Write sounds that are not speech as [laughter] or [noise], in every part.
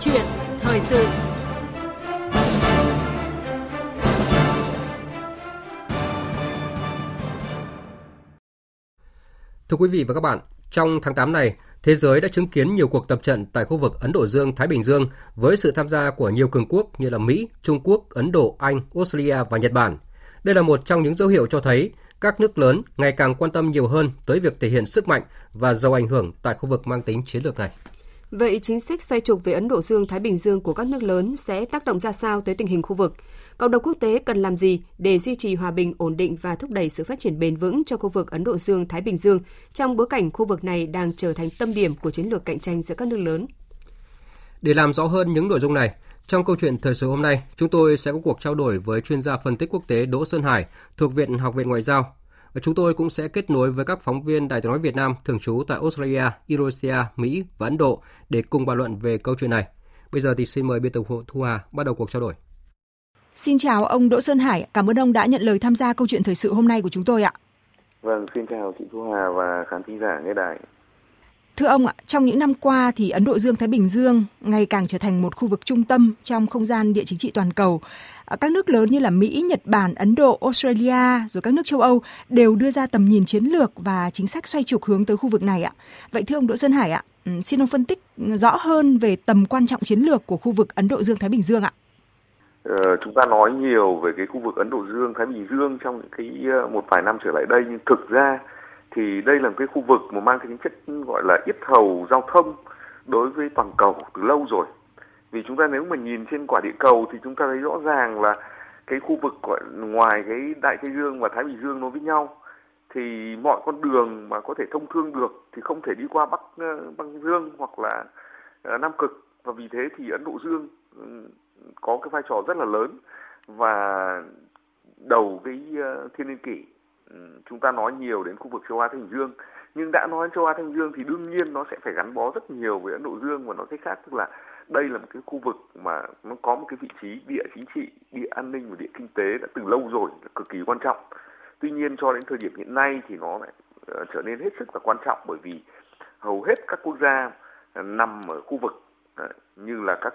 chuyện thời sự. Thưa quý vị và các bạn, trong tháng 8 này, thế giới đã chứng kiến nhiều cuộc tập trận tại khu vực Ấn Độ Dương-Thái Bình Dương với sự tham gia của nhiều cường quốc như là Mỹ, Trung Quốc, Ấn Độ, Anh, Australia và Nhật Bản. Đây là một trong những dấu hiệu cho thấy các nước lớn ngày càng quan tâm nhiều hơn tới việc thể hiện sức mạnh và giàu ảnh hưởng tại khu vực mang tính chiến lược này. Vậy chính sách xoay trục về Ấn Độ Dương, Thái Bình Dương của các nước lớn sẽ tác động ra sao tới tình hình khu vực? Cộng đồng quốc tế cần làm gì để duy trì hòa bình, ổn định và thúc đẩy sự phát triển bền vững cho khu vực Ấn Độ Dương, Thái Bình Dương trong bối cảnh khu vực này đang trở thành tâm điểm của chiến lược cạnh tranh giữa các nước lớn? Để làm rõ hơn những nội dung này, trong câu chuyện thời sự hôm nay, chúng tôi sẽ có cuộc trao đổi với chuyên gia phân tích quốc tế Đỗ Sơn Hải thuộc Viện Học viện Ngoại giao. Chúng tôi cũng sẽ kết nối với các phóng viên Đài tiếng nói Việt Nam thường trú tại Australia, Indonesia, Mỹ và Ấn Độ để cùng bàn luận về câu chuyện này. Bây giờ thì xin mời biên tập Thu Hà bắt đầu cuộc trao đổi. Xin chào ông Đỗ Sơn Hải, cảm ơn ông đã nhận lời tham gia câu chuyện thời sự hôm nay của chúng tôi ạ. Vâng, xin chào chị Thu Hà và khán thính giả nghe đài. Thưa ông ạ, trong những năm qua thì Ấn Độ Dương Thái Bình Dương ngày càng trở thành một khu vực trung tâm trong không gian địa chính trị toàn cầu. À, các nước lớn như là Mỹ, Nhật Bản, Ấn Độ, Australia rồi các nước châu Âu đều đưa ra tầm nhìn chiến lược và chính sách xoay trục hướng tới khu vực này ạ. Vậy thưa ông Đỗ Sơn Hải ạ, ừ, xin ông phân tích rõ hơn về tầm quan trọng chiến lược của khu vực Ấn Độ Dương Thái Bình Dương ạ. Ờ, chúng ta nói nhiều về cái khu vực Ấn Độ Dương, Thái Bình Dương trong những cái ờ, một vài năm trở lại đây nhưng thực ra thì đây là một cái khu vực mà mang cái tính chất, gọi là yết hầu giao thông đối với toàn cầu từ lâu rồi. Vì chúng ta nếu mà nhìn trên quả địa cầu thì chúng ta thấy rõ ràng là cái khu vực gọi, ngoài cái Đại Tây Dương và Thái Bình Dương nối với nhau, thì mọi con đường mà có thể thông thương được thì không thể đi qua Bắc ờ, Băng Dương hoặc là ờ, Nam Cực và vì thế thì Ấn Độ Dương ừ, có cái vai trò rất là lớn và đầu cái ờ, thiên niên kỷ chúng ta nói nhiều đến khu vực châu Á Thái Bình Dương nhưng đã nói châu Á Thái Bình Dương thì đương nhiên nó sẽ phải gắn bó rất nhiều với Ấn Độ Dương và nói cách khác tức là đây là một cái khu vực mà nó có một cái vị trí địa chính trị, địa an ninh và địa kinh tế đã từ lâu rồi là cực kỳ quan trọng. Tuy nhiên cho đến thời điểm hiện nay thì nó lại uh, trở nên hết sức là quan trọng bởi vì hầu hết các quốc gia ờ, nằm ở khu vực uh, như là các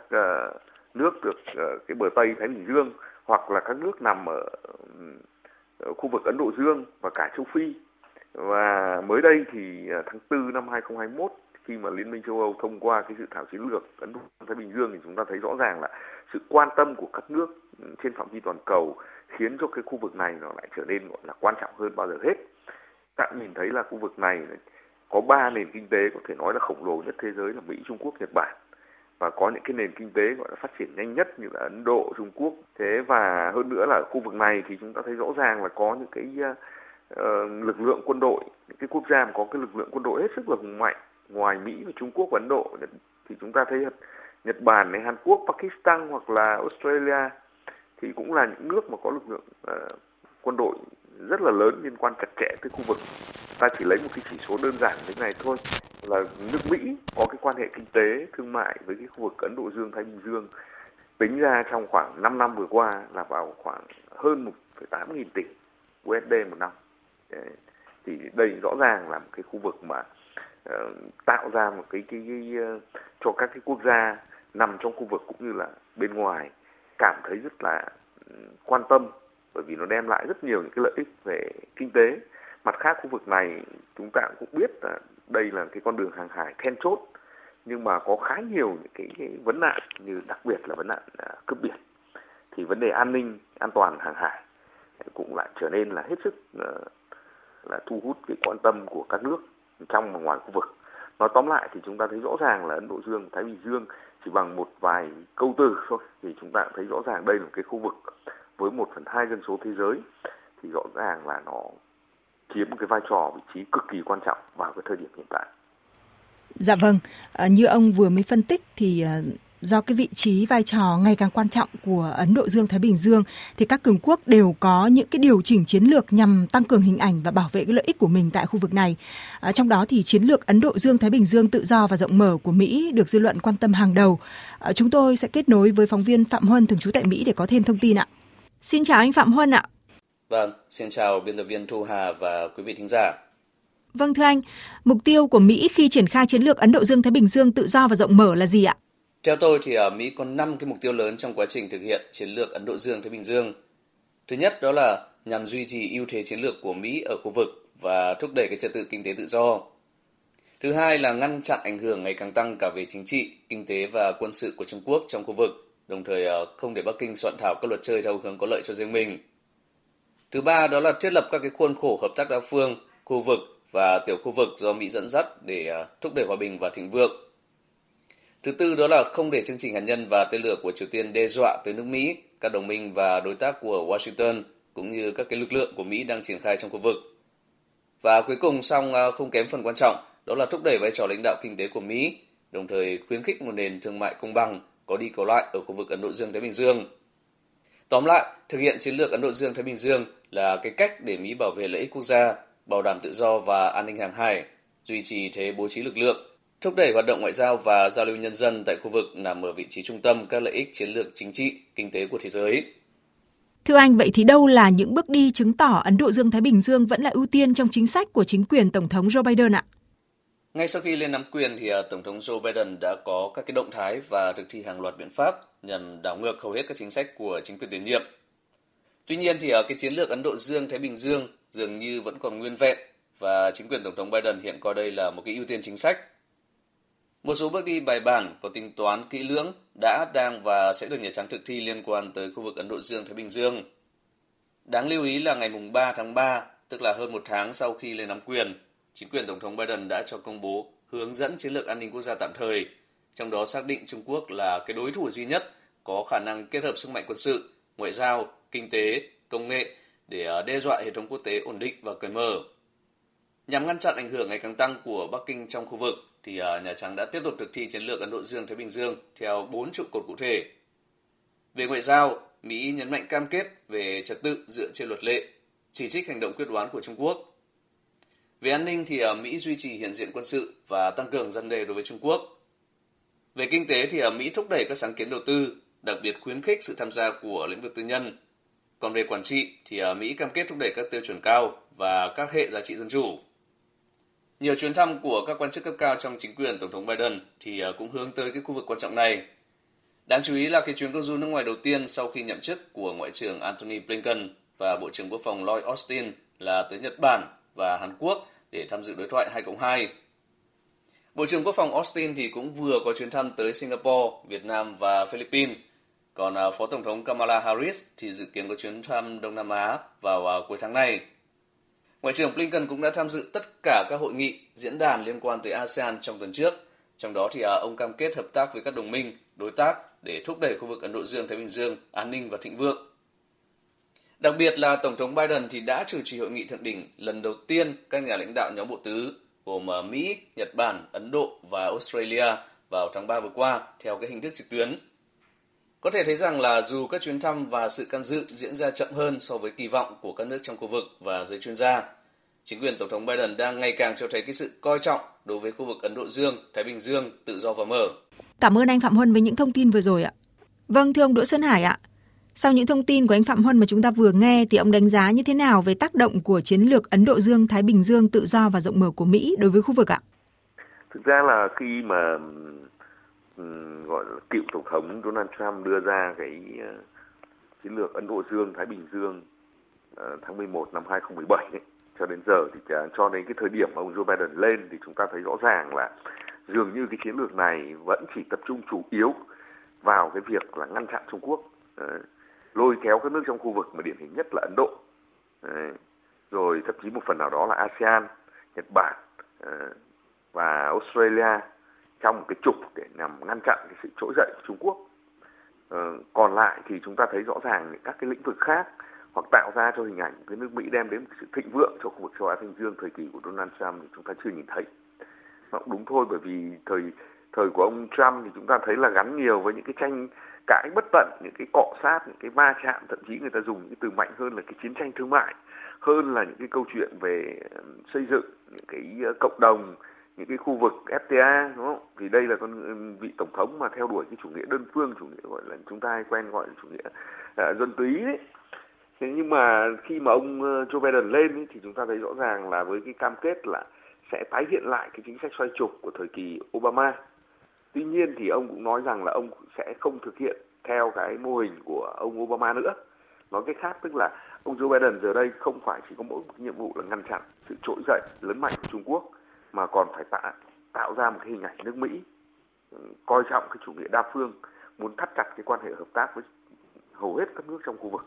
nước được cái bờ Tây Thái Bình Dương hoặc là các nước nằm ở khu vực Ấn Độ Dương và cả châu Phi. Và mới đây thì à, tháng 4 năm 2021 khi mà Liên minh châu Âu thông qua cái dự thảo chiến lược Ấn Độ Thái Bình Dương thì chúng ta thấy rõ ràng là sự quan tâm của các nước ừ, trên phạm vi toàn cầu khiến cho cái khu vực này nó lại trở nên gọi là quan trọng hơn bao giờ hết. Ta nhìn thấy là khu vực này có ba nền kinh tế có thể nói là khổng lồ nhất thế giới là Mỹ, Trung Quốc, Nhật Bản và có những cái nền kinh tế gọi là phát triển nhanh nhất như là Ấn Độ, Trung Quốc. Thế và hơn nữa là khu vực này thì chúng ta thấy rõ ràng là có những cái uh, lực lượng quân đội, những cái quốc gia mà có cái lực lượng quân đội hết sức là hùng mạnh ngoài Mỹ và Trung Quốc và Ấn Độ thì chúng ta thấy Nhật Bản này, Hàn Quốc, Pakistan hoặc là Australia thì cũng là những nước mà có lực lượng uh, quân đội rất là lớn liên quan chặt chẽ tới khu vực. Ta chỉ lấy một cái chỉ số đơn giản thế này thôi là nước Mỹ có cái quan hệ kinh tế thương mại với cái khu vực Ấn Độ Dương Thái Bình Dương tính ra trong khoảng 5 năm vừa qua là vào khoảng hơn 1,8 nghìn tỷ USD một năm. Đấy. Thì đây rõ ràng là một cái khu vực mà uh, tạo ra một cái cái, cái, uh, cho các cái quốc gia nằm trong khu vực cũng như là bên ngoài cảm thấy rất là ừ, quan tâm bởi vì nó đem lại rất nhiều những cái lợi ích về kinh tế. Mặt khác khu vực này chúng ta cũng biết là đây là cái con đường hàng hải then chốt nhưng mà có khá nhiều những cái, cái vấn nạn như đặc biệt là vấn nạn à, cướp biển. Thì vấn đề an ninh an toàn hàng hải cũng lại trở nên là hết sức à, là thu hút cái quan tâm của các nước trong và ngoài khu vực. Nói tóm lại thì chúng ta thấy rõ ràng là ấn độ dương thái bình dương chỉ bằng một vài câu từ thôi thì chúng ta thấy rõ ràng đây là một cái khu vực với một phần hai dân số thế giới. Thì rõ ràng là nó chiếm một cái vai trò vị trí cực kỳ quan trọng vào cái thời điểm hiện tại. Dạ vâng, à, như ông vừa mới phân tích thì à, do cái vị trí vai trò ngày càng quan trọng của Ấn Độ Dương Thái Bình Dương thì các cường quốc đều có những cái điều chỉnh chiến lược nhằm tăng cường hình ảnh và bảo vệ cái lợi ích của mình tại khu vực này. À, trong đó thì chiến lược Ấn Độ Dương Thái Bình Dương tự do và rộng mở của Mỹ được dư luận quan tâm hàng đầu. À, chúng tôi sẽ kết nối với phóng viên Phạm Huân thường trú tại Mỹ để có thêm thông tin ạ. Xin chào anh Phạm Huân ạ. Vâng, xin chào biên tập viên Thu Hà và quý vị thính giả. Vâng thưa anh, mục tiêu của Mỹ khi triển khai chiến lược Ấn Độ Dương Thái Bình Dương tự do và rộng mở là gì ạ? Theo tôi thì ở Mỹ có 5 cái mục tiêu lớn trong quá trình thực hiện chiến lược Ấn Độ Dương Thái Bình Dương. Thứ nhất đó là nhằm duy trì ưu thế chiến lược của Mỹ ở khu vực và thúc đẩy cái trật tự kinh tế tự do. Thứ hai là ngăn chặn ảnh hưởng ngày càng tăng cả về chính trị, kinh tế và quân sự của Trung Quốc trong khu vực, đồng thời ờ, không để Bắc Kinh soạn thảo các luật chơi theo hướng có lợi cho riêng mình. Thứ ba đó là thiết lập các cái khuôn khổ hợp tác đa phương, khu vực và tiểu khu vực do Mỹ dẫn dắt để à, thúc đẩy hòa bình và thịnh vượng. Thứ tư đó là không để chương trình hạt nhân và tên lửa của Triều Tiên đe dọa tới nước Mỹ, các đồng minh và đối tác của Washington cũng như các cái lực lượng của Mỹ đang triển khai trong khu vực. Và cuối cùng song à, không kém phần quan trọng đó là thúc đẩy vai trò lãnh đạo kinh tế của Mỹ, đồng thời khuyến khích một nền thương mại công bằng, có đi có lại ở khu vực Ấn Độ Dương-Thái Bình Dương. Tóm lại, thực hiện chiến lược Ấn Độ Dương-Thái Bình Dương là cái cách để Mỹ bảo vệ lợi ích quốc gia, bảo đảm tự do và an ninh hàng hải, duy trì thế bố trí lực lượng, thúc đẩy hoạt động ngoại giao và giao lưu nhân dân tại khu vực nằm ở vị trí trung tâm các lợi ích chiến lược chính trị, kinh tế của thế giới. Thưa anh, vậy thì đâu là những bước đi chứng tỏ Ấn Độ Dương-Thái Bình Dương vẫn là ưu tiên trong chính sách của chính quyền Tổng thống Joe Biden ạ? Ngay sau khi lên nắm quyền thì à, Tổng thống Joe Biden đã có các cái động thái và thực thi hàng loạt biện pháp nhằm đảo ngược hầu hết các chính sách của chính quyền tiền nhiệm. Tuy nhiên thì ở cái chiến lược Ấn Độ Dương Thái Bình Dương dường như vẫn còn nguyên vẹn và chính quyền Tổng thống Biden hiện coi đây là một cái ưu tiên chính sách. Một số bước đi bài bản có tính toán kỹ lưỡng đã, đang và sẽ được Nhà Trắng thực thi liên quan tới khu vực Ấn Độ Dương Thái Bình Dương. Đáng lưu ý là ngày mùng 3 tháng 3, tức là hơn một tháng sau khi lên nắm quyền, chính quyền Tổng thống Biden đã cho công bố hướng dẫn chiến lược an ninh quốc gia tạm thời, trong đó xác định Trung Quốc là cái đối thủ duy nhất có khả năng kết hợp sức mạnh quân sự, ngoại giao, kinh tế, công nghệ để à, đe dọa hệ thống quốc tế ổn định và cởi mở. Nhằm ngăn chặn ảnh hưởng ngày càng tăng của Bắc Kinh trong khu vực, thì à, Nhà Trắng đã tiếp tục thực thi chiến lược Ấn Độ Dương-Thái Bình Dương theo bốn trụ cột cụ thể. Về ngoại giao, Mỹ nhấn mạnh cam kết về trật tự dựa trên luật lệ, chỉ trích hành động quyết đoán của Trung Quốc về an ninh thì à, Mỹ duy trì hiện diện quân sự và tăng cường dân đề đối với Trung Quốc. Về kinh tế thì ở Mỹ thúc đẩy các sáng kiến đầu tư, đặc biệt khuyến khích sự tham gia của lĩnh vực tư nhân. Còn về quản trị thì ở Mỹ cam kết thúc đẩy các tiêu chuẩn cao và các hệ giá trị dân chủ. Nhiều chuyến thăm của các quan chức cấp cao trong chính quyền Tổng thống Biden thì ờ, cũng hướng tới cái khu vực quan trọng này. Đáng chú ý là cái chuyến công du nước ngoài đầu tiên sau khi nhậm chức của Ngoại trưởng Antony Blinken và Bộ trưởng Quốc phòng Lloyd Austin là tới Nhật Bản và Hàn Quốc để tham dự đối thoại 2 cộng 2. Bộ trưởng Quốc phòng Austin thì cũng vừa có chuyến thăm tới Singapore, Việt Nam và Philippines. Còn à, Phó Tổng thống Kamala Harris thì dự kiến có chuyến thăm Đông Nam Á vào à, cuối tháng này. Ngoại trưởng Blinken cũng đã tham dự tất cả các hội nghị, diễn đàn liên quan tới ASEAN trong tuần trước. Trong đó thì à, ông cam kết hợp tác với các đồng minh, đối tác để thúc đẩy khu vực Ấn Độ Dương-Thái Bình Dương an ninh và thịnh vượng. Đặc biệt là Tổng thống Biden thì đã chủ trì hội nghị thượng đỉnh lần đầu tiên các nhà lãnh đạo nhóm bộ tứ gồm à, Mỹ, Nhật Bản, Ấn Độ và Australia vào tháng 3 vừa qua theo cái hình thức trực tuyến. Có thể thấy rằng là dù các chuyến thăm và sự can dự diễn ra chậm hơn so với kỳ vọng của các nước trong khu vực và giới chuyên gia, chính quyền Tổng thống Biden đang ngày càng cho thấy cái sự coi trọng đối với khu vực Ấn Độ Dương, Thái Bình Dương tự do và mở. Cảm ơn anh Phạm Huân với những thông tin vừa rồi ạ. Vâng, thưa ông Đỗ Sơn Hải ạ, sau những thông tin của anh Phạm Huân mà chúng ta vừa nghe thì ông đánh giá như thế nào về tác động của chiến lược Ấn Độ Dương Thái Bình Dương tự do và rộng mở của Mỹ đối với khu vực ạ? Thực ra là khi mà gọi là cựu tổng thống Donald Trump đưa ra cái uh, chiến lược Ấn Độ Dương Thái Bình Dương uh, tháng 11 năm 2017 ấy, cho đến giờ thì cho đến cái thời điểm mà ông Joe Biden lên thì chúng ta thấy rõ ràng là dường như cái chiến lược này vẫn chỉ tập trung chủ yếu vào cái việc là ngăn chặn Trung Quốc lôi kéo các nước trong khu vực mà điển hình nhất là Ấn Độ. Đấy. rồi thậm chí một phần nào đó là ASEAN, Nhật Bản ờ, và Australia trong một cái trục để nhằm ngăn chặn cái sự trỗi dậy của Trung Quốc. Ờ, còn lại thì chúng ta thấy rõ ràng các cái lĩnh vực khác hoặc tạo ra cho hình ảnh cái nước Mỹ đem đến một sự thịnh vượng cho khu vực châu Á Thái Dương thời kỳ của Donald Trump thì chúng ta chưa nhìn thấy. Nó cũng đúng thôi bởi vì thời thời của ông Trump thì chúng ta thấy là gắn nhiều với những cái tranh cãi bất tận những cái cọ sát những cái va chạm thậm chí người ta dùng những cái từ mạnh hơn là cái chiến tranh thương mại hơn là những cái câu chuyện về xây dựng những cái cộng đồng những cái khu vực FTA đúng không? Thì đây là con vị tổng thống mà theo đuổi cái chủ nghĩa đơn phương, chủ nghĩa gọi là chúng ta hay quen gọi là chủ nghĩa à, dân túy đấy. Thế nhưng mà khi mà ông Joe Biden lên ấy, thì chúng ta thấy rõ ràng là với cái cam kết là sẽ tái hiện lại cái chính sách xoay trục của thời kỳ Obama Tuy nhiên thì ông cũng nói rằng là ông sẽ không thực hiện theo cái mô hình của ông Obama nữa. Nói cách khác tức là ông Joe Biden giờ đây không phải chỉ có mỗi một nhiệm vụ là ngăn chặn sự trỗi dậy lớn mạnh của Trung Quốc mà còn phải tạo tạo ra một cái hình ảnh nước Mỹ ừ, coi trọng cái chủ nghĩa đa phương, muốn thắt chặt cái quan hệ hợp tác với hầu hết các nước trong khu vực.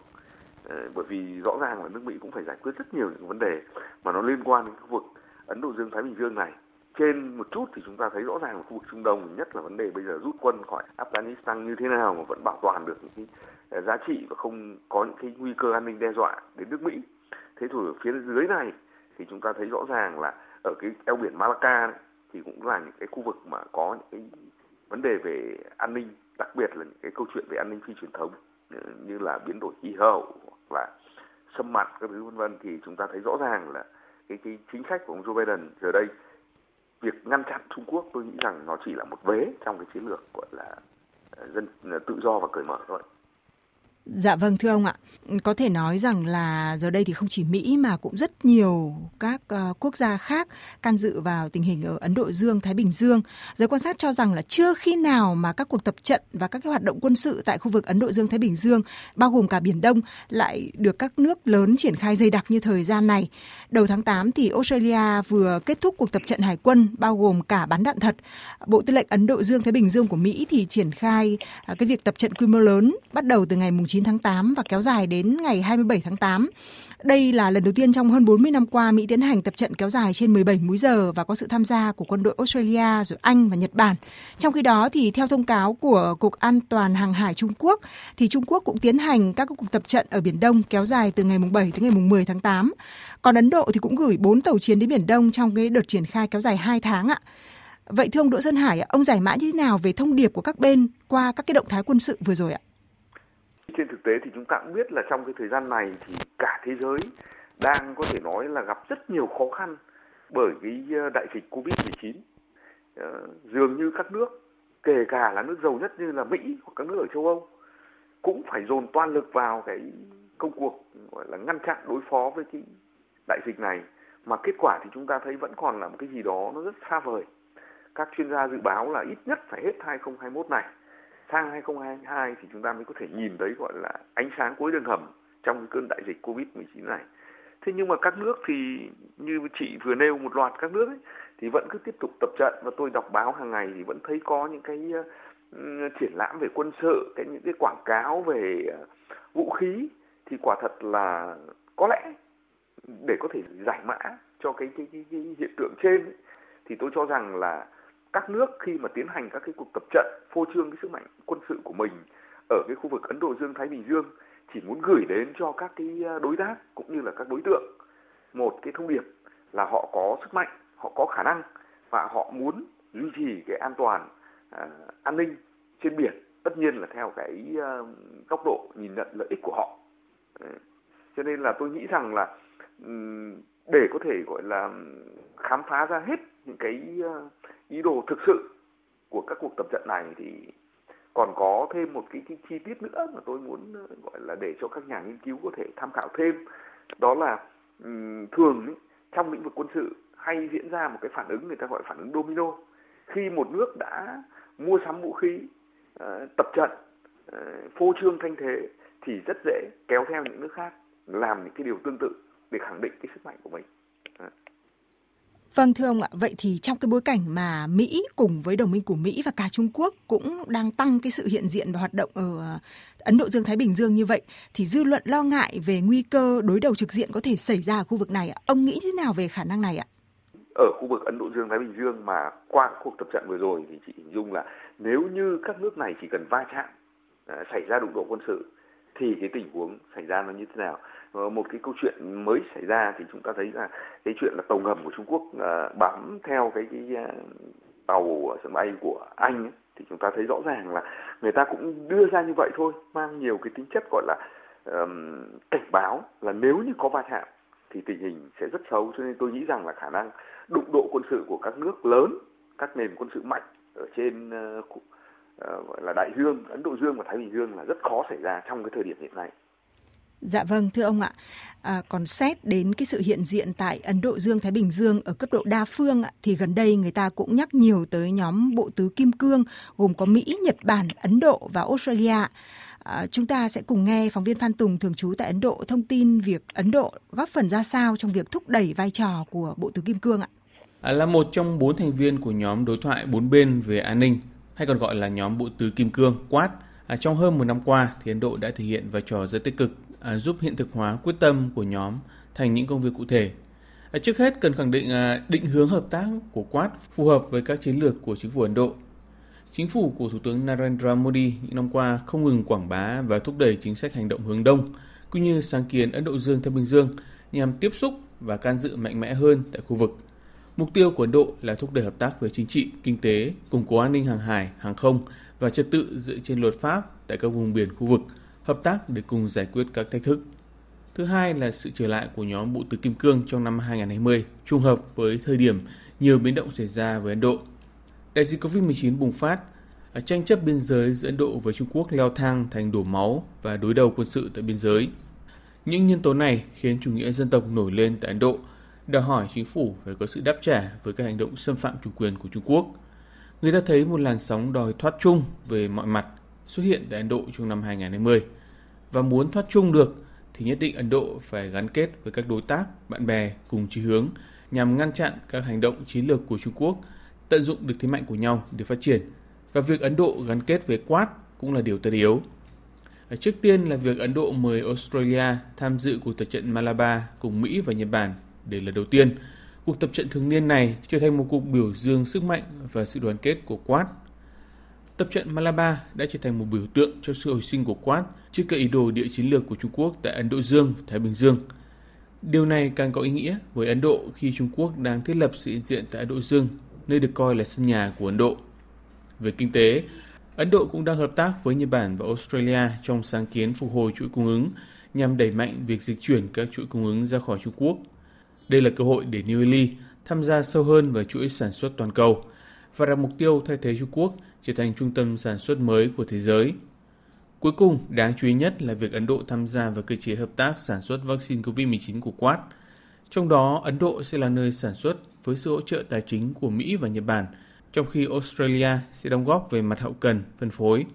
Ờ, bởi vì rõ ràng là nước Mỹ cũng phải giải quyết rất nhiều những vấn đề mà nó liên quan đến khu vực Ấn Độ Dương Thái Bình Dương này trên một chút thì chúng ta thấy rõ ràng là khu vực Trung Đông nhất là vấn đề bây giờ rút quân khỏi Afghanistan như thế nào mà vẫn bảo toàn được những cái ờ, giá trị và không có những cái nguy cơ an ninh đe dọa đến nước Mỹ. Thế thì ở phía dưới này thì chúng ta thấy rõ ràng là ở cái eo biển Malacca này, thì cũng là những cái khu vực mà có những cái vấn đề về an ninh, đặc biệt là những cái câu chuyện về an ninh phi truyền thống ờ, như là biến đổi khí hậu hoặc là xâm mặn các thứ vân vân thì chúng ta thấy rõ ràng là cái cái chính sách của ông Joe Biden giờ đây việc ngăn chặn Trung Quốc tôi nghĩ rằng nó chỉ là một vế trong cái chiến lược, gọi là ờ, dân ờ, tự do và cởi mở thôi. Dạ vâng thưa ông ạ, có thể nói rằng là giờ đây thì không chỉ Mỹ mà cũng rất nhiều các uh, quốc gia khác can dự vào tình hình ở Ấn Độ Dương, Thái Bình Dương. Giới quan sát cho rằng là chưa khi nào mà các cuộc tập trận và các cái hoạt động quân sự tại khu vực Ấn Độ Dương, Thái Bình Dương bao gồm cả Biển Đông lại được các nước lớn triển khai dày đặc như thời gian này. Đầu tháng 8 thì Australia vừa kết thúc cuộc tập trận hải quân bao gồm cả bắn đạn thật. Bộ Tư lệnh Ấn Độ Dương, Thái Bình Dương của Mỹ thì triển khai uh, cái việc tập trận quy mô lớn bắt đầu từ ngày 9 19 tháng 8 và kéo dài đến ngày 27 tháng 8. Đây là lần đầu tiên trong hơn 40 năm qua Mỹ tiến hành tập trận kéo dài trên 17 múi giờ và có sự tham gia của quân đội Australia, rồi Anh và Nhật Bản. Trong khi đó thì theo thông cáo của Cục An toàn hàng hải Trung Quốc thì Trung Quốc cũng tiến hành các cuộc tập trận ở Biển Đông kéo dài từ ngày 7 đến ngày 10 tháng 8. Còn Ấn Độ thì cũng gửi 4 tàu chiến đến Biển Đông trong cái đợt triển khai kéo dài 2 tháng ạ. Vậy thưa ông Đỗ Sơn Hải, ông giải mã như thế nào về thông điệp của các bên qua các cái động thái quân sự vừa rồi ạ? Trên thực tế thì chúng ta cũng biết là trong cái thời gian này thì cả thế giới đang có thể nói là gặp rất nhiều khó khăn bởi cái ờ, đại dịch Covid-19. Ờ, dường như các nước, kể cả là nước giàu nhất như là Mỹ hoặc các nước ở châu Âu cũng phải dồn toàn lực vào cái công cuộc gọi là ngăn chặn đối phó với cái đại dịch này mà kết quả thì chúng ta thấy vẫn còn là một cái gì đó nó rất xa vời. Các chuyên gia dự báo là ít nhất phải hết 2021 này sang 2022 thì chúng ta mới có thể nhìn thấy gọi là ánh sáng cuối đường hầm trong cái cơn đại dịch Covid-19 này. Thế nhưng mà các nước thì như chị vừa nêu một loạt các nước ấy, thì vẫn cứ tiếp tục tập trận và tôi đọc báo hàng ngày thì vẫn thấy có những cái uh, triển lãm về quân sự, cái những cái quảng cáo về uh, vũ khí thì quả thật là có lẽ để có thể giải mã cho cái cái, cái, cái hiện tượng trên ấy, thì tôi cho rằng là các nước khi mà tiến hành các cái cuộc tập trận phô trương cái sức mạnh quân sự của mình ở cái khu vực Ấn Độ Dương Thái Bình Dương chỉ muốn gửi đến cho các cái ờ, đối tác cũng như là các đối tượng một cái thông điệp là họ có sức mạnh, họ có khả năng và họ muốn duy trì cái an toàn à, an ninh trên biển tất nhiên là theo cái uh, góc độ nhìn nhận lợi ích của họ. Cho nên là tôi nghĩ rằng là um, để có thể gọi là khám phá ra hết cái ờ, ý đồ thực sự của các cuộc tập trận này thì còn có thêm một cái, cái chi tiết nữa mà tôi muốn ờ, gọi là để cho các nhà nghiên cứu có thể tham khảo thêm. Đó là thường trong lĩnh vực quân sự hay diễn ra một cái phản ứng người ta gọi phản ứng domino. Khi một nước đã mua sắm vũ khí ờ, tập trận phô trương thanh thế thì rất dễ kéo theo những nước khác làm những cái điều tương tự để khẳng định cái sức mạnh của mình. Vâng thưa ông ạ, vậy thì trong cái bối cảnh mà Mỹ cùng với đồng minh của Mỹ và cả Trung Quốc cũng đang tăng cái sự hiện diện và hoạt động ở ờ, Ấn Độ Dương Thái Bình Dương như vậy thì dư luận lo ngại về nguy cơ đối đầu trực diện có thể xảy ra ở khu vực này. Ông nghĩ thế nào về khả năng này ạ? Ở khu vực Ấn Độ Dương Thái Bình Dương mà qua cuộc tập trận vừa rồi thì chị hình dung là nếu như các nước này chỉ cần va chạm xảy ra đụng độ quân sự thì cái tình huống xảy ra nó như thế nào Ờ, một cái câu chuyện mới xảy ra thì chúng ta thấy là cái chuyện là tàu ngầm của Trung Quốc ờ, bám theo cái, cái ờ, tàu sân bay của Anh ấy, thì chúng ta thấy rõ ràng là người ta cũng đưa ra như vậy thôi mang nhiều cái tính chất gọi là um, cảnh báo là nếu như có va chạm thì tình hình sẽ rất xấu cho nên tôi nghĩ rằng là khả năng đụng độ quân sự của các nước lớn các nền quân sự mạnh ở trên uh, uh, gọi là đại dương Ấn Độ Dương và Thái Bình Dương là rất khó xảy ra trong cái thời điểm hiện nay. Dạ vâng, thưa ông ạ. À, còn xét đến cái sự hiện diện tại Ấn Độ Dương Thái Bình Dương ở cấp độ đa phương thì gần đây người ta cũng nhắc nhiều tới nhóm bộ tứ kim cương gồm có Mỹ, Nhật Bản, Ấn Độ và Australia. À, chúng ta sẽ cùng nghe phóng viên Phan Tùng thường trú tại Ấn Độ thông tin việc Ấn Độ góp phần ra sao trong việc thúc đẩy vai trò của bộ tứ kim cương ạ. À, là một trong bốn thành viên của nhóm đối thoại bốn bên về an ninh hay còn gọi là nhóm bộ tứ kim cương Quad. À, trong hơn một năm qua thì Ấn Độ đã thể hiện vai trò rất tích cực à, giúp hiện thực hóa quyết tâm của nhóm thành những công việc cụ thể. À, trước hết cần khẳng định à, định hướng hợp tác của Quad phù hợp với các chiến lược của chính phủ Ấn Độ. Chính phủ của Thủ tướng Narendra Modi những năm qua không ngừng quảng bá và thúc đẩy chính sách hành động hướng đông, cũng như sáng kiến Ấn Độ Dương Thái Bình Dương nhằm tiếp xúc và can dự mạnh mẽ hơn tại khu vực. Mục tiêu của Ấn Độ là thúc đẩy hợp tác về chính trị, kinh tế, củng cố an ninh hàng hải, hàng không và trật tự dựa trên luật pháp tại các vùng biển khu vực – hợp tác để cùng giải quyết các thách thức. Thứ hai là sự trở lại của nhóm Bộ Tứ Kim Cương trong năm 2020, trùng hợp với thời điểm nhiều biến động xảy ra với Ấn Độ. Đại dịch COVID-19 bùng phát, à, tranh chấp biên giới giữa Ấn Độ với Trung Quốc leo thang thành đổ máu và đối đầu quân sự tại biên giới. Những nhân tố này khiến chủ nghĩa dân tộc nổi lên tại Ấn Độ, đòi hỏi chính phủ phải có sự đáp trả với các hành động xâm phạm chủ quyền của Trung Quốc. Người ta thấy một làn sóng đòi thoát chung về mọi mặt xuất hiện tại Ấn Độ trong năm 2020 và muốn thoát chung được thì nhất định Ấn Độ phải gắn kết với các đối tác, bạn bè cùng chí hướng nhằm ngăn chặn các hành động chiến lược của Trung Quốc, tận dụng được thế mạnh của nhau để phát triển. Và việc Ấn Độ gắn kết với Quad cũng là điều tất yếu. Trước tiên là việc Ấn Độ mời Australia tham dự cuộc tập trận Malabar cùng Mỹ và Nhật Bản để lần đầu tiên. Cuộc tập trận thường niên này trở thành một cuộc biểu dương sức mạnh và sự đoàn kết của Quad Tập trận Malabar đã trở thành một biểu tượng cho sự hồi sinh của Quad trước các ý đồ địa chiến lược của Trung Quốc tại Ấn Độ Dương, Thái Bình Dương. Điều này càng có ý nghĩa với Ấn Độ khi Trung Quốc đang thiết lập sự hiện diện tại Ấn Độ Dương, nơi được coi là sân nhà của Ấn Độ. Về kinh tế, Ấn Độ cũng đang hợp tác với Nhật Bản và Australia trong sáng kiến phục hồi chuỗi cung ứng nhằm đẩy mạnh việc dịch chuyển các chuỗi cung ứng ra khỏi Trung Quốc. Đây là cơ hội để New Delhi tham gia sâu hơn vào chuỗi sản xuất toàn cầu và đặt mục tiêu thay thế Trung Quốc trở thành trung tâm sản xuất mới của thế giới. Cuối cùng, đáng chú ý nhất là việc Ấn Độ tham gia vào cơ chế hợp tác sản xuất vaccine COVID-19 của Quad. Trong đó, Ấn Độ sẽ là nơi sản xuất với sự hỗ trợ tài chính của Mỹ và Nhật Bản, trong khi Australia sẽ đóng góp về mặt hậu cần, phân phối.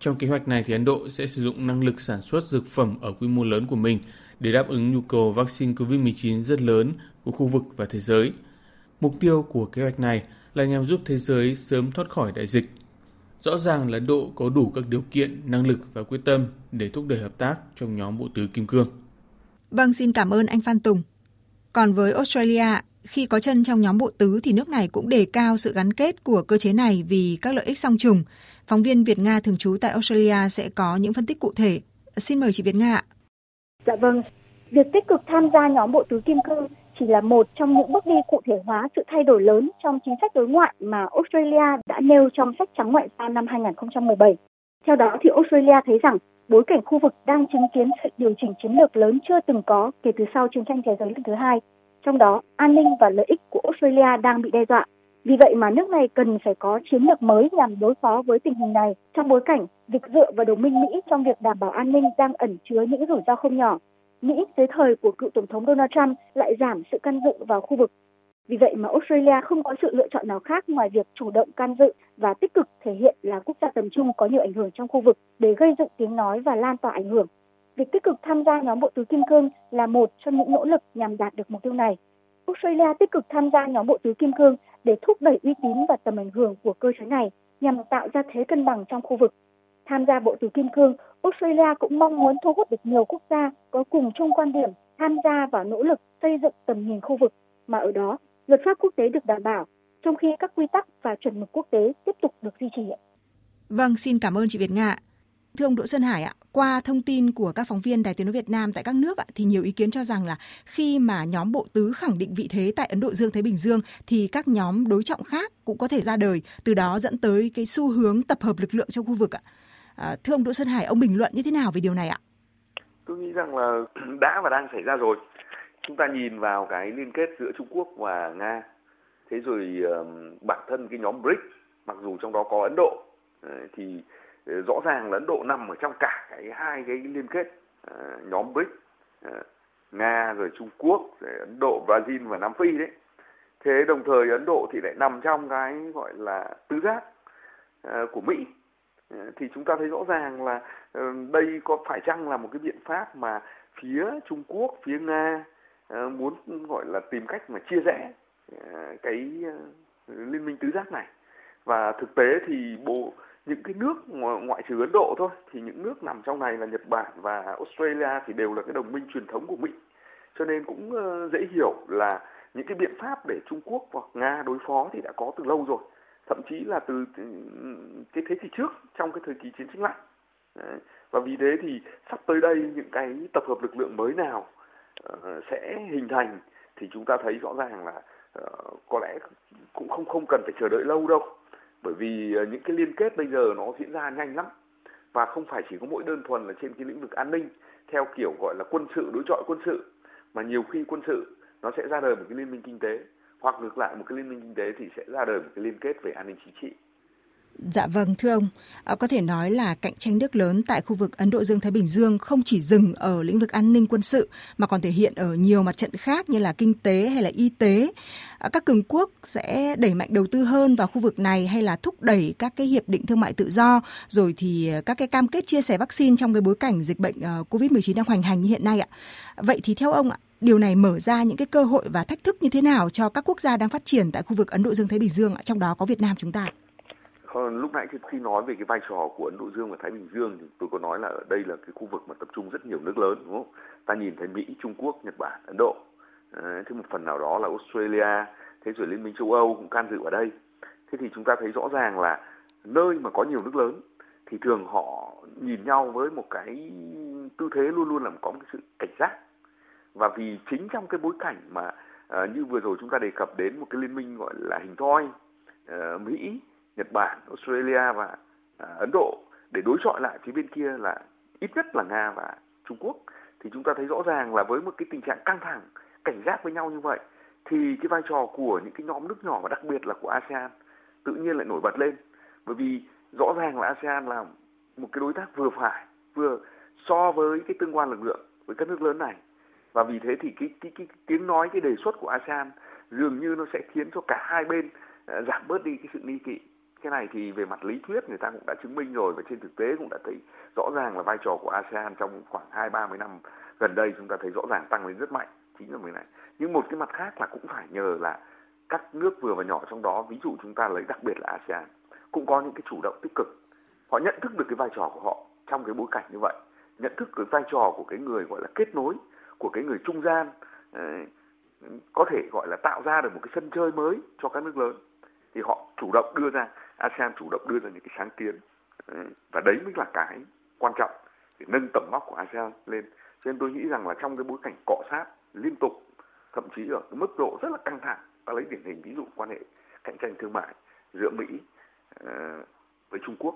Trong kế hoạch này thì Ấn Độ sẽ sử dụng năng lực sản xuất dược phẩm ở quy mô lớn của mình để đáp ứng nhu cầu vaccine COVID-19 rất lớn của khu vực và thế giới. Mục tiêu của kế hoạch này là nhằm giúp thế giới sớm thoát khỏi đại dịch. Rõ ràng là Ấn Độ có đủ các điều kiện, năng lực và quyết tâm để thúc đẩy hợp tác trong nhóm bộ tứ kim cương. Vâng, xin cảm ơn anh Phan Tùng. Còn với Australia, khi có chân trong nhóm bộ tứ thì nước này cũng đề cao sự gắn kết của cơ chế này vì các lợi ích song trùng. Phóng viên Việt Nga thường trú tại Australia sẽ có những phân tích cụ thể. Xin mời chị Việt Nga ạ. Dạ vâng, việc tích cực tham gia nhóm bộ tứ kim cương chỉ là một trong những bước đi cụ thể hóa sự thay đổi lớn trong chính sách đối ngoại mà Australia đã nêu trong sách trắng ngoại giao năm 2017. Theo đó thì Australia thấy rằng bối cảnh khu vực đang chứng kiến sự điều chỉnh chiến lược lớn chưa từng có kể từ sau chiến tranh thế giới lần thứ hai. Trong đó, an ninh và lợi ích của Australia đang bị đe dọa. Vì vậy mà nước này cần phải có chiến lược mới nhằm đối phó với tình hình này trong bối cảnh việc dựa vào đồng minh Mỹ trong việc đảm bảo an ninh đang ẩn chứa những rủi ro không nhỏ Mỹ dưới thời của cựu Tổng thống Donald Trump lại giảm sự can dự vào khu vực. Vì vậy mà Australia không có sự lựa chọn nào khác ngoài việc chủ động can dự và tích cực thể hiện là quốc gia tầm trung có nhiều ảnh hưởng trong khu vực để gây dựng tiếng nói và lan tỏa ảnh hưởng. Việc tích cực tham gia nhóm bộ tứ kim cương là một trong những nỗ lực nhằm đạt được mục tiêu này. Australia tích cực tham gia nhóm bộ tứ kim cương để thúc đẩy uy tín và tầm ảnh hưởng của cơ chế này nhằm tạo ra thế cân bằng trong khu vực. Tham gia bộ tứ kim cương, Australia cũng mong muốn thu hút được nhiều quốc gia có cùng chung quan điểm tham gia vào nỗ lực xây dựng tầm nhìn khu vực mà ở đó luật pháp quốc tế được đảm bảo, trong khi các quy tắc và chuẩn mực quốc tế tiếp tục được duy trì. Vâng, xin cảm ơn chị Việt Nga. Thưa ông Đỗ Xuân Hải ạ, qua thông tin của các phóng viên Đài Tiếng nói Việt Nam tại các nước ạ, thì nhiều ý kiến cho rằng là khi mà nhóm bộ tứ khẳng định vị thế tại Ấn Độ Dương Thái Bình Dương thì các nhóm đối trọng khác cũng có thể ra đời, từ đó dẫn tới cái xu hướng tập hợp lực lượng trong khu vực ạ. À, thưa ông Đỗ Xuân Hải, ông bình luận như thế nào về điều này ạ? Tôi nghĩ rằng là [clears throat] đã và đang xảy ra rồi. Chúng ta nhìn vào cái liên kết giữa Trung Quốc và Nga. Thế rồi bản thân cái nhóm BRICS, mặc dù trong đó có Ấn Độ, ờ, thì ờ, rõ ràng là Ấn Độ nằm ở trong cả cái hai cái liên kết nhóm BRICS Nga rồi Trung Quốc rồi Ấn Độ Brazil và Nam Phi đấy thế đồng thời Ấn Độ thì lại nằm trong cái gọi là tứ giác của Mỹ Ờ, thì chúng ta thấy rõ ràng là ờ, đây có phải chăng là một cái biện pháp mà phía Trung Quốc, phía Nga ờ, muốn, gọi là, tìm cách mà chia rẽ cái liên minh tứ giác này? Và thực tế thì bộ, những cái nước ngoại trừ Ấn Độ thôi, thì những nước nằm trong này là Nhật Bản và Australia thì đều là cái đồng minh truyền thống của Mỹ. Cho nên cũng dễ hiểu là những cái biện pháp để Trung Quốc hoặc Nga đối phó thì đã có từ lâu rồi thậm chí là từ cái thế kỷ trước, trong cái thời kỳ chiến tranh lạnh. Và vì thế thì sắp tới đây những cái tập hợp lực lượng mới nào ờ, sẽ hình thành thì chúng ta thấy rõ ràng là ờ, có lẽ cũng không không cần phải chờ đợi lâu đâu. Bởi vì ờ, những cái liên kết bây giờ nó diễn ra nhanh lắm. Và không phải chỉ có mỗi đơn thuần là trên cái lĩnh vực an ninh, theo kiểu gọi là quân sự, đối chọi quân sự, mà nhiều khi quân sự nó sẽ ra đời một cái liên minh kinh tế hoặc ngược lại một cái liên minh kinh tế thì sẽ ra đời một cái liên kết về an ninh chính trị Dạ vâng thưa ông, à, có thể nói là cạnh tranh nước lớn tại khu vực Ấn Độ Dương Thái Bình Dương không chỉ dừng ở lĩnh vực an ninh quân sự mà còn thể hiện ở nhiều mặt trận khác như là kinh tế hay là y tế. À, các cường quốc sẽ đẩy mạnh đầu tư hơn vào khu vực này hay là thúc đẩy các cái hiệp định thương mại tự do rồi thì ờ, các cái cam kết chia sẻ vaccine trong cái bối cảnh dịch bệnh uh, Covid-19 đang hoành hành như hiện nay ạ. Vậy thì theo ông ạ, điều này mở ra những cái cơ hội và thách thức như thế nào cho các quốc gia đang phát triển tại khu vực Ấn Độ Dương Thái Bình Dương, trong đó có Việt Nam chúng ta? lúc nãy khi nói về cái vai trò của Ấn Độ Dương và Thái Bình Dương thì tôi có nói là ở đây là cái khu vực mà tập trung rất nhiều nước lớn đúng không? Ta nhìn thấy Mỹ, Trung Quốc, Nhật Bản, Ấn Độ. À, thế một phần nào đó là Australia, thế rồi Liên minh châu Âu cũng can dự ở đây. Thế thì chúng ta thấy rõ ràng là nơi mà có nhiều nước lớn thì thường họ nhìn nhau với một cái tư thế luôn luôn là có một cái sự cảnh giác. Và vì chính trong cái bối cảnh mà uh, như vừa rồi chúng ta đề cập đến một cái liên minh gọi là hình thoi uh, Mỹ Nhật Bản, Australia và uh, Ấn Độ để đối chọi lại phía bên kia là ít nhất là Nga và Trung Quốc thì chúng ta thấy rõ ràng là với một cái tình trạng căng thẳng, cảnh giác với nhau như vậy thì cái vai trò của những cái nhóm nước nhỏ và đặc biệt là của ASEAN tự nhiên lại nổi bật lên. Bởi vì rõ ràng là ASEAN là một cái đối tác vừa phải vừa so với cái tương quan lực lượng với các nước lớn này và vì thế thì cái cái, cái, cái tiếng nói cái đề xuất của ASEAN dường như nó sẽ khiến cho cả hai bên uh, giảm bớt đi cái sự nghi kỵ. Cái này thì về mặt lý thuyết người ta cũng đã chứng minh rồi và trên thực tế cũng đã thấy rõ ràng là vai trò của ASEAN trong khoảng hai ba mươi năm gần đây chúng ta thấy rõ ràng tăng lên rất mạnh chính là mình này. Nhưng một cái mặt khác là cũng phải nhờ là các nước vừa và nhỏ trong đó ví dụ chúng ta lấy đặc biệt là ASEAN cũng có những cái chủ động tích cực. Họ nhận thức được cái vai trò của họ trong cái bối cảnh như vậy nhận thức cái vai trò của cái người gọi là kết nối của cái người trung gian ờ, có thể gọi là tạo ra được một cái sân chơi mới cho các nước lớn. Thì họ chủ động đưa ra, ASEAN chủ động đưa ra những cái sáng kiến ờ, và đấy mới là cái quan trọng để nâng tầm vóc của ASEAN lên. Cho nên tôi nghĩ rằng là trong cái bối cảnh cọ sát liên tục, thậm chí ở cái mức độ rất là căng thẳng, ta lấy điển hình ví dụ quan hệ cạnh tranh thương mại giữa Mỹ ờ, với Trung Quốc,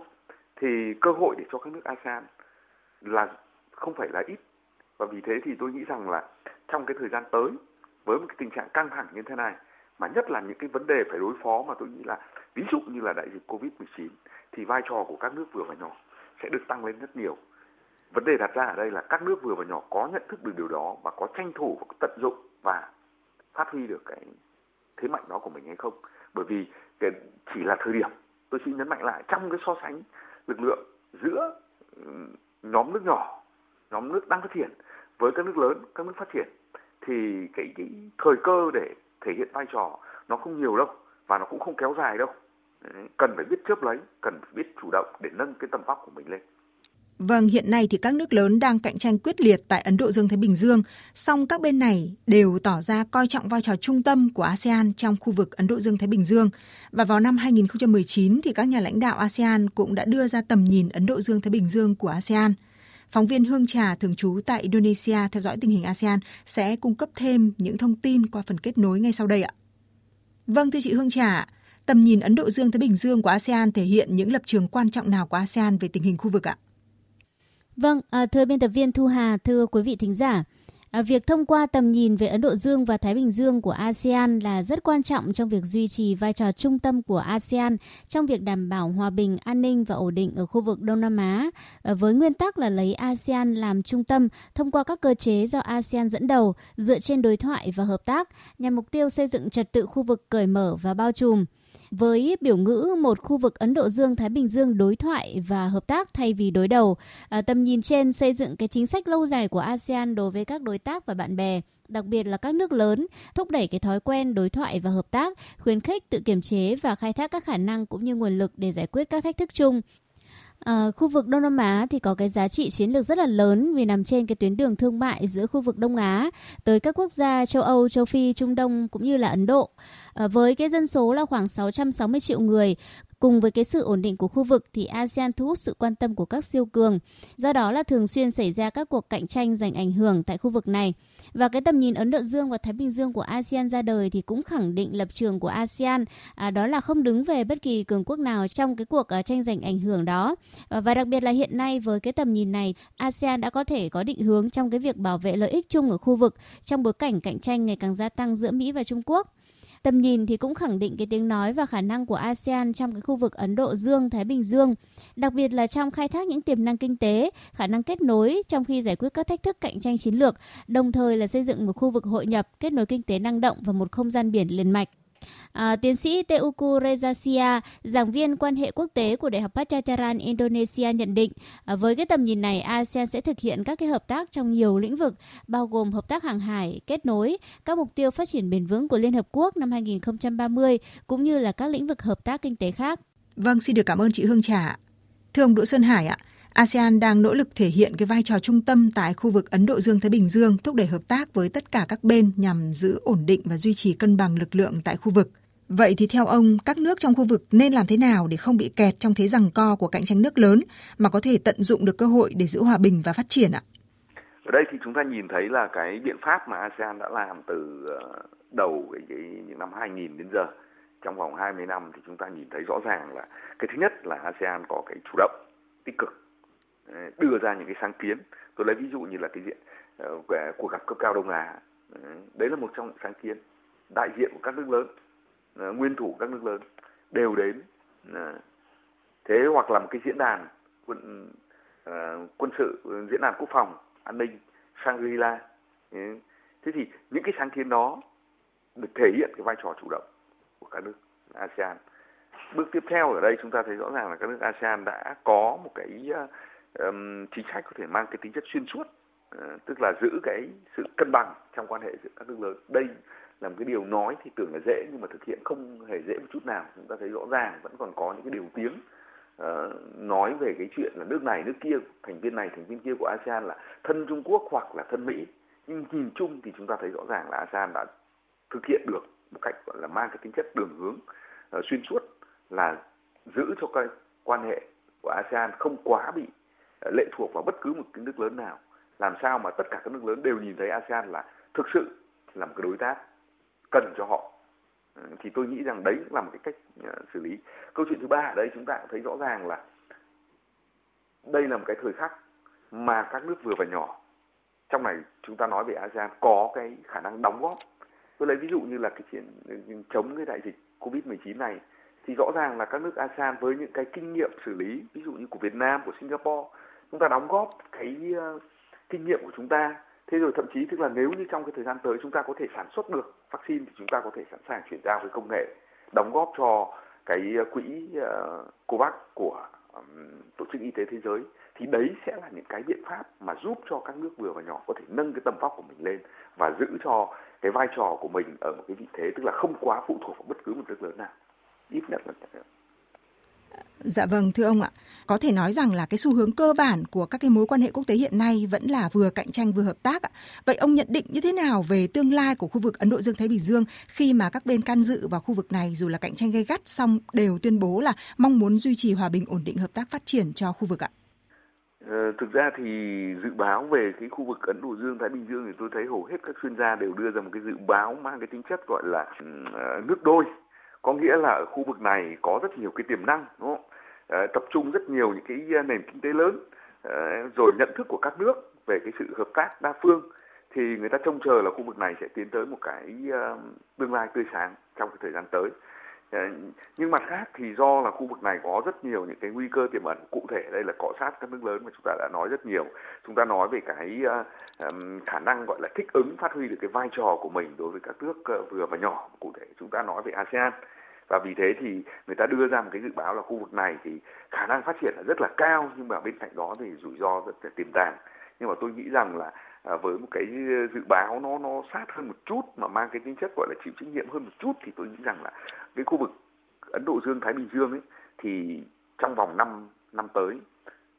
thì cơ hội để cho các nước ASEAN là không phải là ít và vì thế thì tôi nghĩ rằng là trong cái thời gian tới với một cái tình trạng căng thẳng như thế này mà nhất là những cái vấn đề phải đối phó mà tôi nghĩ là ví dụ như là đại dịch Covid-19 thì vai trò của các nước vừa và nhỏ sẽ được tăng lên rất nhiều. Vấn đề đặt ra ở đây là các nước vừa và nhỏ có nhận thức được điều đó và có tranh thủ và tận dụng và phát huy được cái thế mạnh đó của mình hay không. Bởi vì cái chỉ là thời điểm, tôi xin nhấn mạnh lại trong cái so sánh lực lượng giữa nhóm nước nhỏ, nhóm nước đang phát triển với các nước lớn, các nước phát triển thì cái, cái thời cơ để thể hiện vai trò nó không nhiều đâu và nó cũng không kéo dài đâu cần phải biết chớp lấy cần phải biết chủ động để nâng cái tầm vóc của mình lên Vâng, hiện nay thì các nước lớn đang cạnh tranh quyết liệt tại Ấn Độ Dương Thái Bình Dương, song các bên này đều tỏ ra coi trọng vai trò trung tâm của ASEAN trong khu vực Ấn Độ Dương Thái Bình Dương. Và vào năm 2019 thì các nhà lãnh đạo ASEAN cũng đã đưa ra tầm nhìn Ấn Độ Dương Thái Bình Dương của ASEAN. Phóng viên Hương Trà thường trú tại Indonesia theo dõi tình hình ASEAN sẽ cung cấp thêm những thông tin qua phần kết nối ngay sau đây ạ. Vâng thưa chị Hương Trà, tầm nhìn Ấn Độ Dương Thái Bình Dương của ASEAN thể hiện những lập trường quan trọng nào của ASEAN về tình hình khu vực ạ? Vâng, à, thưa biên tập viên Thu Hà, thưa quý vị thính giả, À, việc thông qua tầm nhìn về Ấn Độ Dương và Thái Bình Dương của ASEAN là rất quan trọng trong việc duy trì vai trò trung tâm của ASEAN trong việc đảm bảo hòa bình, an ninh và ổn định ở khu vực Đông Nam Á, à, với nguyên tắc là lấy ASEAN làm trung tâm thông qua các cơ chế do ASEAN dẫn đầu dựa trên đối thoại và hợp tác nhằm mục tiêu xây dựng trật tự khu vực cởi mở và bao trùm với biểu ngữ một khu vực Ấn Độ Dương-Thái Bình Dương đối thoại và hợp tác thay vì đối đầu. À, tầm nhìn trên xây dựng cái chính sách lâu dài của ASEAN đối với các đối tác và bạn bè, đặc biệt là các nước lớn, thúc đẩy cái thói quen đối thoại và hợp tác, khuyến khích tự kiểm chế và khai thác các khả năng cũng như nguồn lực để giải quyết các thách thức chung. À, khu vực Đông Nam Á thì có cái giá trị chiến lược rất là lớn vì nằm trên cái tuyến đường thương mại giữa khu vực Đông Á tới các quốc gia châu Âu, châu Phi, Trung Đông cũng như là Ấn Độ. À, với cái dân số là khoảng 660 triệu người, Cùng với cái sự ổn định của khu vực thì ASEAN thu hút sự quan tâm của các siêu cường. Do đó là thường xuyên xảy ra các cuộc cạnh tranh giành ảnh hưởng tại khu vực này. Và cái tầm nhìn Ấn Độ Dương và Thái Bình Dương của ASEAN ra đời thì cũng khẳng định lập trường của ASEAN à, đó là không đứng về bất kỳ cường quốc nào trong cái cuộc uh, tranh giành ảnh hưởng đó. À, và đặc biệt là hiện nay với cái tầm nhìn này, ASEAN đã có thể có định hướng trong cái việc bảo vệ lợi ích chung ở khu vực trong bối cảnh cạnh tranh ngày càng gia tăng giữa Mỹ và Trung Quốc. Tầm nhìn thì cũng khẳng định cái tiếng nói và khả năng của ASEAN trong cái khu vực Ấn Độ Dương, Thái Bình Dương, đặc biệt là trong khai thác những tiềm năng kinh tế, khả năng kết nối trong khi giải quyết các thách thức cạnh tranh chiến lược, đồng thời là xây dựng một khu vực hội nhập, kết nối kinh tế năng động và một không gian biển liền mạch. À, tiến sĩ Teuku Rezasia, giảng viên quan hệ quốc tế của Đại học Pachacharan Indonesia nhận định, à, với cái tầm nhìn này, ASEAN sẽ thực hiện các cái hợp tác trong nhiều lĩnh vực, bao gồm hợp tác hàng hải, kết nối, các mục tiêu phát triển bền vững của Liên Hợp Quốc năm 2030, cũng như là các lĩnh vực hợp tác kinh tế khác. Vâng, xin được cảm ơn chị Hương Trà. Thưa ông Đỗ Sơn Hải ạ, ASEAN đang nỗ lực thể hiện cái vai trò trung tâm tại khu vực Ấn Độ Dương-Thái Bình Dương, thúc đẩy hợp tác với tất cả các bên nhằm giữ ổn định và duy trì cân bằng lực lượng tại khu vực. Vậy thì theo ông, các nước trong khu vực nên làm thế nào để không bị kẹt trong thế rằng co của cạnh tranh nước lớn mà có thể tận dụng được cơ hội để giữ hòa bình và phát triển ạ? Ở đây thì chúng ta nhìn thấy là cái biện pháp mà ASEAN đã làm từ ờ, đầu cái, cái những năm 2000 đến giờ trong vòng 20 năm thì chúng ta nhìn thấy rõ ràng là cái thứ nhất là ASEAN có cái chủ động tích cực Ờ, đưa ra những cái sáng kiến. Tôi lấy ví dụ như là cái diện uh, cuộc gặp cấp cao đông á. Ờ, đấy là một trong những sáng kiến đại diện của các nước lớn uh, nguyên thủ các nước lớn đều đến uh, thế hoặc là một cái diễn đàn quân uh, quân sự ừ, diễn đàn quốc phòng an ninh Shangri-La. Thế thì những cái sáng kiến đó được thể hiện cái vai trò chủ động của các nước ASEAN. Bước tiếp theo ở đây chúng ta thấy rõ ràng là các nước ASEAN đã có một cái um, chính sách có thể mang cái tính chất xuyên suốt uh, tức là giữ cái sự cân bằng trong quan hệ giữa các nước lớn. Đây là một cái điều nói thì tưởng là dễ nhưng mà thực hiện không hề dễ một chút nào. Chúng ta thấy rõ ràng vẫn còn có những cái điều tiếng uh, nói về cái chuyện là nước này nước kia thành viên này thành viên kia của ASEAN là thân Trung Quốc hoặc là thân Mỹ. Nhưng nhìn chung thì chúng ta thấy rõ ràng là ASEAN đã thực hiện được một cách gọi là mang cái tính chất đường hướng uh, xuyên suốt là giữ cho cái quan hệ của ASEAN không quá bị lệ thuộc vào bất cứ một cái nước lớn nào. Làm sao mà tất cả các nước lớn đều nhìn thấy ASEAN là thực sự là một cái đối tác cần cho họ? Ừ, thì tôi nghĩ rằng đấy là một cái cách ờ, xử lý. Câu chuyện thứ ba ở đây chúng ta cũng thấy rõ ràng là đây là một cái thời khắc mà các nước vừa và nhỏ trong này chúng ta nói về ASEAN có cái khả năng đóng góp. Tôi lấy ví dụ như là cái chuyện ừ, chống cái đại dịch Covid-19 này thì rõ ràng là các nước ASEAN với những cái kinh nghiệm xử lý ví dụ như của Việt Nam, của Singapore chúng ta đóng góp cái uh, kinh nghiệm của chúng ta. Thế rồi thậm chí tức là nếu như trong cái thời gian tới chúng ta có thể sản xuất được vaccine thì chúng ta có thể sẵn sàng chuyển giao với công nghệ đóng góp cho cái ờ, quỹ uh, COVAX của um, tổ chức y tế thế giới. Thì đấy sẽ là những cái biện pháp mà giúp cho các nước vừa và nhỏ có thể nâng cái tầm vóc của mình lên và giữ cho cái vai trò của mình ở một cái vị thế tức là không quá phụ thuộc vào bất cứ một nước lớn nào. Ít nhất là Dạ vâng thưa ông ạ, có thể nói rằng là cái xu hướng cơ bản của các cái mối quan hệ quốc tế hiện nay vẫn là vừa cạnh tranh vừa hợp tác ạ. Vậy ông nhận định như thế nào về tương lai của khu vực Ấn Độ Dương Thái Bình Dương khi mà các bên can dự vào khu vực này dù là cạnh tranh gay gắt song đều tuyên bố là mong muốn duy trì hòa bình ổn định hợp tác phát triển cho khu vực ạ? Ờ, thực ra thì dự báo về cái khu vực Ấn Độ Dương Thái Bình Dương thì tôi thấy hầu hết các chuyên gia đều đưa ra một cái dự báo mang cái tính chất gọi là uh, nước đôi có nghĩa là ở khu vực này có rất nhiều cái tiềm năng đúng không? À, tập trung rất nhiều những cái ờ, nền kinh tế lớn à, rồi nhận thức của các nước về cái sự hợp tác đa phương thì người ta trông chờ là khu vực này sẽ tiến tới một cái uh, tương lai tươi sáng trong cái thời gian tới nhưng mặt khác thì do là khu vực này có rất nhiều những cái nguy cơ tiềm ẩn. Cụ thể đây là cọ sát các nước lớn mà chúng ta đã nói rất nhiều. Chúng ta nói về cái ờ, khả năng gọi là thích ứng, phát huy được cái vai trò của mình đối với các nước ờ, vừa và nhỏ. Cụ thể chúng ta nói về ASEAN. Và vì thế thì người ta đưa ra một cái dự báo là khu vực này thì khả năng phát triển là rất là cao, nhưng mà bên cạnh đó thì rủi ro rất là tiềm tàng. Nhưng mà tôi nghĩ rằng là à, với một cái ờ, dự báo nó nó sát hơn một chút mà mang cái tính chất gọi là chịu trách nhiệm hơn một chút thì tôi nghĩ rằng là cái khu vực Ấn Độ Dương Thái Bình Dương ấy thì trong vòng 5 năm tới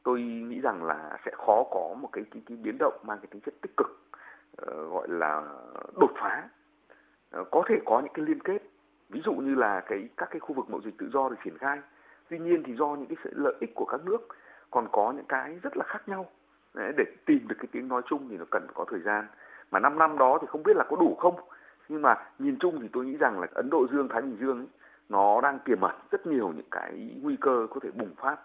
tôi nghĩ rằng là sẽ khó có một cái cái, cái biến động mang cái tính chất tích cực uh, gọi là đột phá. Uh, có thể có những cái liên kết ví dụ như là cái các cái khu vực mậu dịch tự do được triển khai. Tuy nhiên thì do những cái sự lợi ích của các nước còn có những cái rất là khác nhau để tìm được cái tiếng nói chung thì nó cần có thời gian. Mà 5 năm đó thì không biết là có đủ không. Nhưng mà nhìn chung thì tôi nghĩ rằng là Ấn Độ Dương Thái Bình Dương ấy, nó đang tiềm ẩn rất nhiều những cái nguy cơ có thể bùng phát.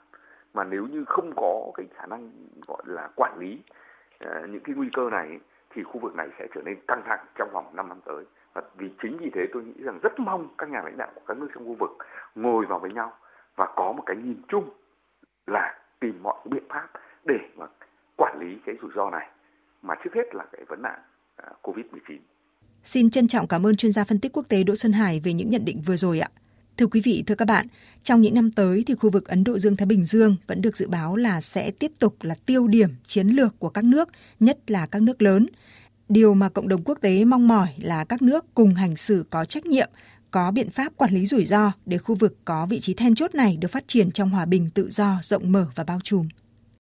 Mà nếu như không có cái khả năng gọi là quản lý uh, những cái nguy cơ này thì khu vực này sẽ trở nên căng thẳng trong vòng 5 năm tới. Và vì chính vì thế tôi nghĩ rằng rất mong các nhà lãnh đạo của các nước trong khu vực ngồi vào với nhau và có một cái nhìn chung là tìm mọi biện pháp để mà quản lý cái rủi ro này mà trước hết là cái vấn nạn à, Covid-19. Xin trân trọng cảm ơn chuyên gia phân tích quốc tế Đỗ Xuân Hải về những nhận định vừa rồi ạ. Thưa quý vị, thưa các bạn, trong những năm tới thì khu vực Ấn Độ Dương Thái Bình Dương vẫn được dự báo là sẽ tiếp tục là tiêu điểm chiến lược của các nước, nhất là các nước lớn. Điều mà cộng đồng quốc tế mong mỏi là các nước cùng hành xử có trách nhiệm, có biện pháp quản lý rủi ro để khu vực có vị trí then chốt này được phát triển trong hòa bình tự do, rộng mở và bao trùm.